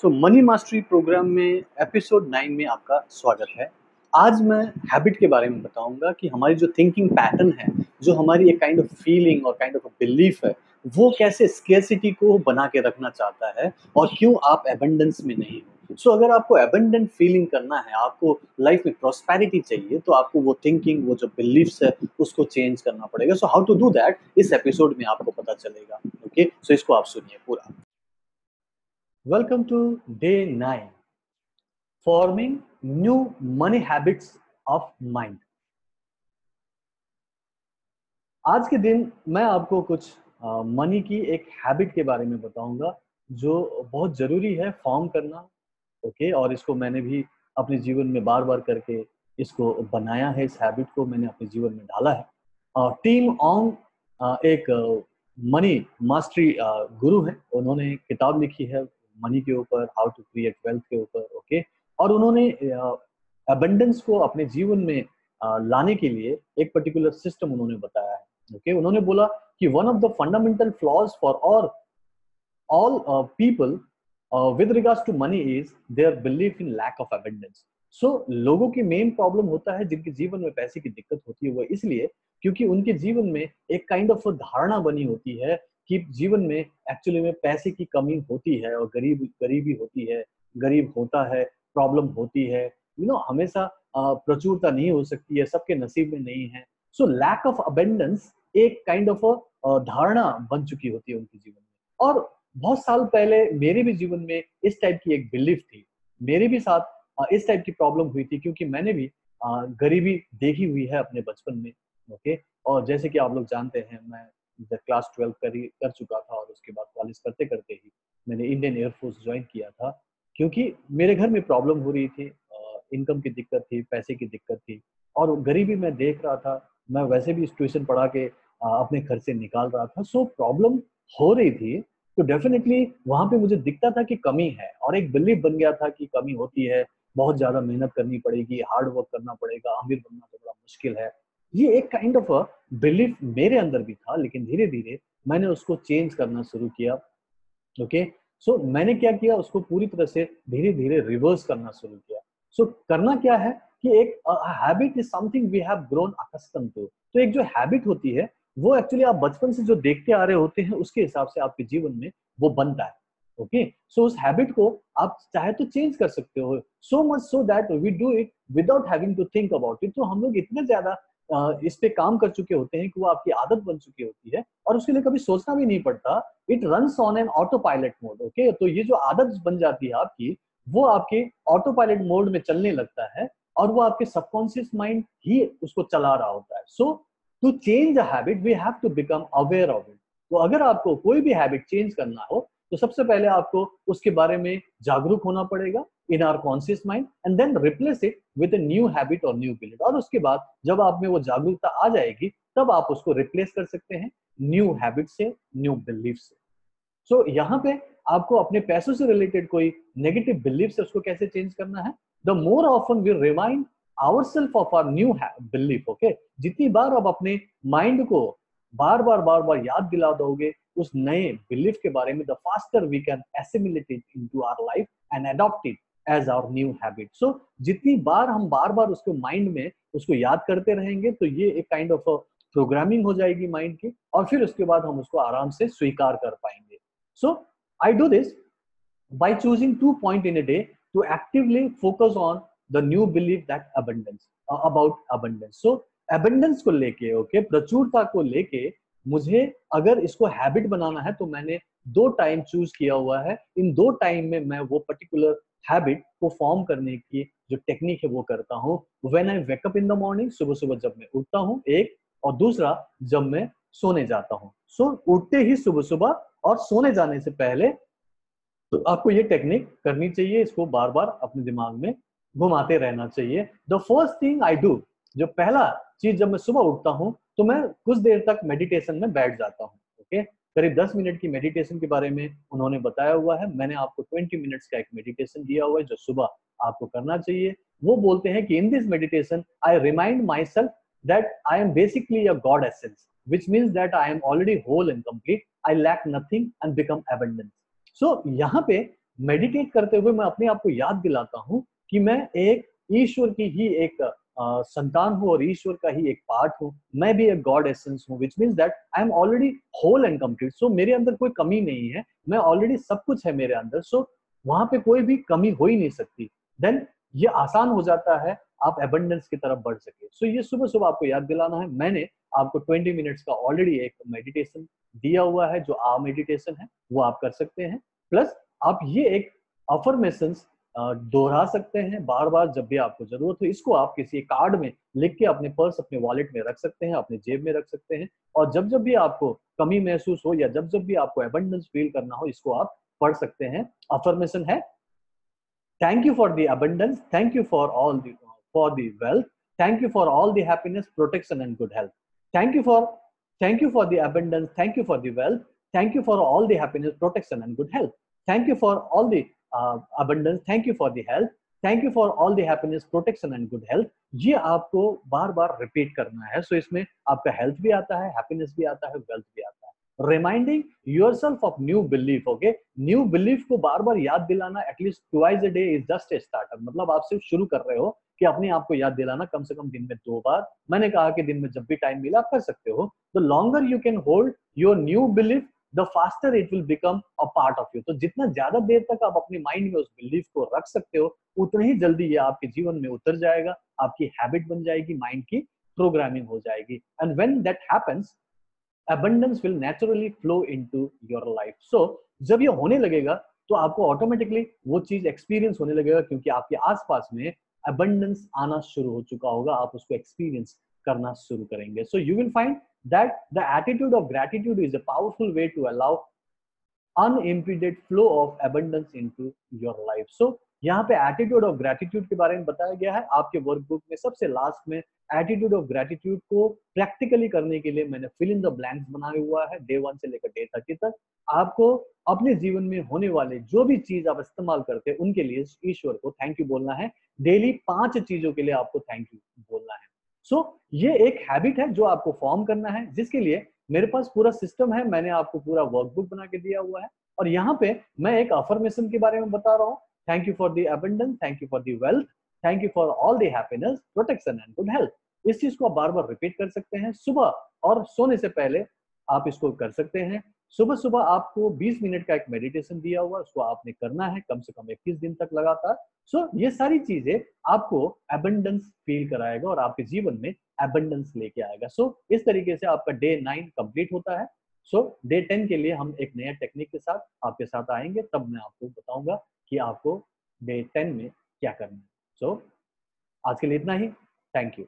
सो money mastery programme में episode nine में आपका स्वागत है। आज मैं हैबिट के बारे में बताऊँगा कि हमारी जो थिंकिंग पैटर्न है जो हमारी एक काइंड ऑफ़ फीलिंग और काइंड ऑफ़ बिलीफ है वो कैसे स्केसिटी को बना के रखना चाहता है और क्यों आप एबंडेंस में नहीं हो। सो so, अगर आपको एबंडेंट फीलिंग करना है आपको लाइफ में प्रॉस्पेरिटी चाहिए तो आपको वो थिंकिंग वो जो बिलीफ्स है उसको चेंज करना पड़ेगा। So how to do that इस एपिसोड में आपको पता चलेगा। Okay okay? सो so, इसको आप सुनिए पूरा। Welcome to day 9 Forming New Money Habits of Mind. आज के दिन मैं आपको कुछ मनी की एक हैबिट के बारे में बताऊँगा, जो बहुत ज़रूरी है फॉर्म करना ओके और इसको मैंने भी अपने जीवन में बार बार करके इसको बनाया है, इस हैबिट को मैंने अपने जीवन में डाला है। और टीम ऑन एक मनी मास्टरी गुरु है। उन्होंने किताब लिखी है मनी के ऊपर हाउ टू क्रिएट वेल्थ के ऊपर ओके और उन्होंने अबंडेंस को अपने जीवन में लाने के लिए एक पर्टिकुलर सिस्टम उन्होंने बताया है ओके उन्होंने बोला कि one of the fundamental flaws for our all people with regards to money is their belief in lack of abundance so लोगों की मेन प्रॉब्लम होता है जिनके जीवन में पैसे की दिक्कत होती है, वो इसलिए क्योंकि उनके जीवन में एक काइंड ऑफ़ धारणा बनी होती है कि जीवन में एक्चुअली में पैसे की कमी होती है और गरीब, गरीबी होती है, गरीब होता है प्रॉब्लम होती है यू नो हमेशा प्रचुरता नहीं हो सकती है, सबके नसीब में नहीं है। सो लैक ऑफ़ अबेंडेंस एक काइंड ऑफ़ धारणा बन चुकी होती है उनके जीवन में। और बहुत साल पहले मेरे भी जीवन में इस टाइप की एक बिलीफ थी। मेरे भी साथ इस टाइप की प्रॉब्लम हुई थी क्योंकि मैंने भी गरीबी देखी हुई है अपने बचपन में ओके और जैसे कि आप लोग जानते हैं, मैं क्लास ट्वेल्व कर कर चुका था और उसके बाद कॉलेज करते करते ही मैंने इंडियन एयरफोर्स ज्वाइन किया था, क्योंकि मेरे घर में प्रॉब्लम हो रही थी इनकम की दिक्कत थी, पैसे की दिक्कत थी और गरीबी मैं देख रहा था, मैं वैसे भी ट्यूशन पढ़ा के अपने घर से निकाल रहा था सो प्रॉब्लम हो रही थी तो डेफिनेटली वहाँ पे मुझे दिखता था कि कमी है और एक बिलीव बन गया था कि कमी होती है, बहुत ज़्यादा मेहनत करनी पड़ेगी हार्ड वर्क करना पड़ेगा अमीर बनना तो बड़ा मुश्किल है। ये एक काइंड ऑफ़ बिलीफ मेरे अंदर भी था लेकिन धीरे धीरे मैंने उसको चेंज करना शुरू किया। ओके सो so, मैंने क्या किया? उसको पूरी तरह से धीरे धीरे रिवर्स करना शुरू किया। सो so, करना क्या है कि एक habit is something we have grown accustomed to तो एक जो हैबिट होती है वो एक्चुअली आप बचपन से जो देखते आ रहे होते हैं उसके हिसाब से आपके जीवन में वो बनता है। Okay okay? सो so, उस हैबिट को आप चाहे तो चेंज कर सकते हो। So much so that we do it without having to think about it तो हम लोग इतने ज़्यादा इस पे काम कर चुके होते हैं कि वो आपकी आदत बन चुकी होती है और उसके लिए कभी सोचना भी नहीं पड़ता। It run on an autopilot mode okay तो ये जो आदत बन जाती है आपकी, वो आपके ऑटो पायलट मोड में चलने लगता है और वो आपके सबकॉन्शियस माइंड ही उसको चला रहा होता है। So to change a habit we have to become aware of it तो अगर आपको कोई भी हैबिट चेंज करना हो तो सबसे पहले आपको उसके बारे में जागरूक होना पड़ेगा। In our conscious mind and then replace it with new habit और न्यू बिलीफ और उसके बाद जब आप में वो जागरूकता आ जाएगी तब आप उसको रिप्लेस कर सकते हैं न्यू हैबिट से न्यू बिलीफ से। सो so, यहाँ पे आपको अपने पैसों से रिलेटेड कोई नेगेटिव बिलीफ से उसको कैसे चेंज करना है? The more often we remind our self of our new belief okay जितनी बार आप अपने माइंड को बार बार बार बार याद दिला दोगे उस नए बिलीफ के बारे में the faster we can assimilate it into our life and adopt it as our new habit so जितनी बार हम बार बार उसको माइंड में उसको याद करते रहेंगे तो ये एक काइंड ऑफ़ प्रोग्रामिंग हो जाएगी माइंड की और फिर उसके बाद हम उसको आराम से स्वीकार कर पाएँगे। So I do this by choosing two point in a day to actively focus on the new belief that abundance uh, about abundance. So abundance को लेके ओके okay, प्रचुरता को लेके मुझे अगर इसको हैबिट बनाना है तो मैंने दो टाइम चूज़ किया हुआ है। इन दो टाइम में मैं वो पर्टिकुलर हैबिट को फॉर्म करने की जो टेक्निक है वो करता हूँ। When I wake up in the morning सुबह सुबह जब मैं उठता हूँ एक और दूसरा जब मैं सोने जाता हूँ। सो so, उठते ही सुबह सुबह और सोने जाने से पहले तो आपको ये टेक्निक करनी चाहिए इसको बार बार अपने दिमाग में घुमाते रहना चाहिए। The first thing I do जो पहला चीज़ जब मैं सुबह उठता हूँ तो मैं कुछ देर तक मेडिटेशन में बैठ जाता हूँ ओके करीब 10 मिनट की मेडिटेशन के बारे में उन्होंने बताया हुआ है मैंने आपको 20 मिनट्स का एक मेडिटेशन दिया हुआ है, जो सुबह आपको करना चाहिए वो बोलते हैं कि in this meditation I remind myself that I am basically a God essence which means that I am already whole and complete. I lack nothing and become abundant. So, यहाँ पे मेडिटेट करते हुए मैं अपने आप को याद दिलाता हूँ कि मैं एक ईश्वर की ही एक संतान हूँ और ईश्वर का ही एक पार्ट हूँ। मैं भी एक गॉड एसेंस हूँ which means that I am already whole and complete so मेरे अंदर कोई कमी नहीं है। मैं ऑलरेडी सब कुछ है मेरे अंदर। सो so, वहाँ पे कोई भी कमी हो ही नहीं सकती। देन ये आसान हो जाता है आप एबंडेंस की तरफ़ बढ़ सके। सो so, ये सुबह सुबह आपको याद दिलाना है। मैंने आपको 20 मिनट्स का ऑलरेडी एक मेडिटेशन दिया हुआ है जो आ मेडिटेशन है वो आप कर सकते हैं। प्लस आप ये एक अफर्मेशन दोहरा सकते हैं बार बार जब भी आपको ज़रूरत हो। इसको आप किसी कार्ड में लिख के अपने पर्स अपने वॉलेट में रख सकते हैं, अपने जेब में रख सकते हैं और जब जब भी आपको कमी महसूस हो या जब जब भी आपको एबंडेंस फील करना हो, इसको आप पढ़ सकते हैं। अफर्मेशन है। Thank you for the abundance thank you for all the for the wealth thank you for all the happiness protection and good health thank you for thank you for the abundance thank you for the wealth thank you for all the happiness protection and good health thank you for all the abundance thank you for the health thank you for all the happiness protection and good health ये आपको बार बार repeat करना है। सो so, इसमें आपका health भी आता है happiness भी आता है वेल्थ भी आता है। Reminding yourself of new belief okay new belief को बार बार याद दिलाना at least twice a day is just a starter मतलब आप सिर्फ़ शुरू कर रहे हो कि अपने आप को याद दिलाना कम से कम दिन में दो बार। मैंने कहा कि दिन में जब भी टाइम मिला, आप कर सकते हो। The longer you can hold your new belief the faster it will become a part of you तो जितना ज़्यादा देर तक आप अपने माइंड में उस बिलीफ को रख सकते हो, उतना ही जल्दी ये आपके जीवन में उतर जाएगा, आपकी हैबिट बन जाएगी माइंड की प्रोग्रामिंग हो जाएगी। And when that happens abundance will naturally flow into your life. So, जब ये होने लगेगा तो आपको ऑटोमेटिकली वो चीज़ एक्सपीरियंस होने लगेगा, क्योंकि आपके आसपास में abundance आना शुरू हो चुका होगा, आप उसको एक्सपीरियंस करना शुरू करेंगे। So you will find that the attitude of gratitude is a powerful way to allow unimpeded flow of abundance into your life. So यहाँ पे एटीट्यूड ऑफ़ ग्रेटिट्यूड के बारे में बताया गया है। आपके वर्कबुक में सबसे लास्ट में एटीट्यूड ऑफ़ ग्रेटिट्यूड को प्रैक्टिकली करने के लिए मैंने फिल इन द ब्लैंक्स बनाया हुआ है डे वन से लेकर डे थर्टी तक। आपको अपने जीवन में होने वाले जो भी चीज़ आप इस्तेमाल करते हैं, उनके लिए ईश्वर को थैंक यू बोलना है। डेली पाँच चीज़ों के लिए आपको थैंक यू सो so, ये एक हैबिट है जो आपको फॉर्म करना है जिसके लिए मेरे पास पूरा सिस्टम है मैंने आपको पूरा वर्कबुक बना के दिया हुआ है और यहाँ पे मैं एक अफर्मेशन के बारे में बता रहा हूँ thank you for the abundance. Thank you for the wealth. Thank you for all the happiness, protection and good health. इस चीज़ को आप बार बार रिपीट कर सकते हैं सुबह और सोने से पहले आप इसको कर सकते हैं सुबह सुबह आपको 20 मिनट का एक मेडिटेशन दिया हुआ उसको आपने करना है कम से कम 21 दिन तक लगातार। सो so, ये सारी चीज़ें आपको एबंडेंस फील कराएगा और आपके जीवन में एबंडेंस लेके आएगा। सो so, इस तरीके से आपका डे नाइन कंप्लीट होता है। सो डे टेन के लिए हम एक नया टेक्निक के साथ आपके साथ आएँगे तब मैं आपको बताऊँगा कि आपको डे टेन में क्या करना है। सो so, आज के लिए इतना ही। Thank you